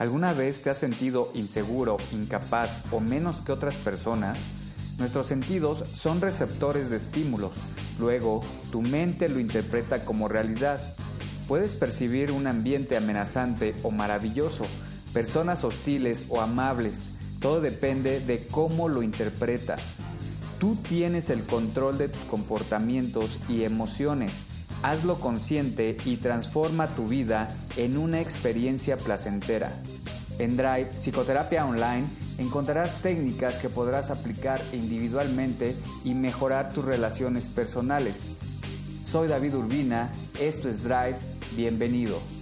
¿Alguna vez te has sentido inseguro, incapaz o menos que otras personas? Nuestros sentidos son receptores de estímulos. Luego, tu mente lo interpreta como realidad. Puedes percibir un ambiente amenazante o maravilloso, personas hostiles o amables. Todo depende de cómo lo interpretas. Tú tienes el control de tus comportamientos y emociones. Hazlo consciente y transforma tu vida en una experiencia placentera. En Drive Psicoterapia Online encontrarás técnicas que podrás aplicar individualmente y mejorar tus relaciones personales. Soy David Urbina, esto es Drive, bienvenido.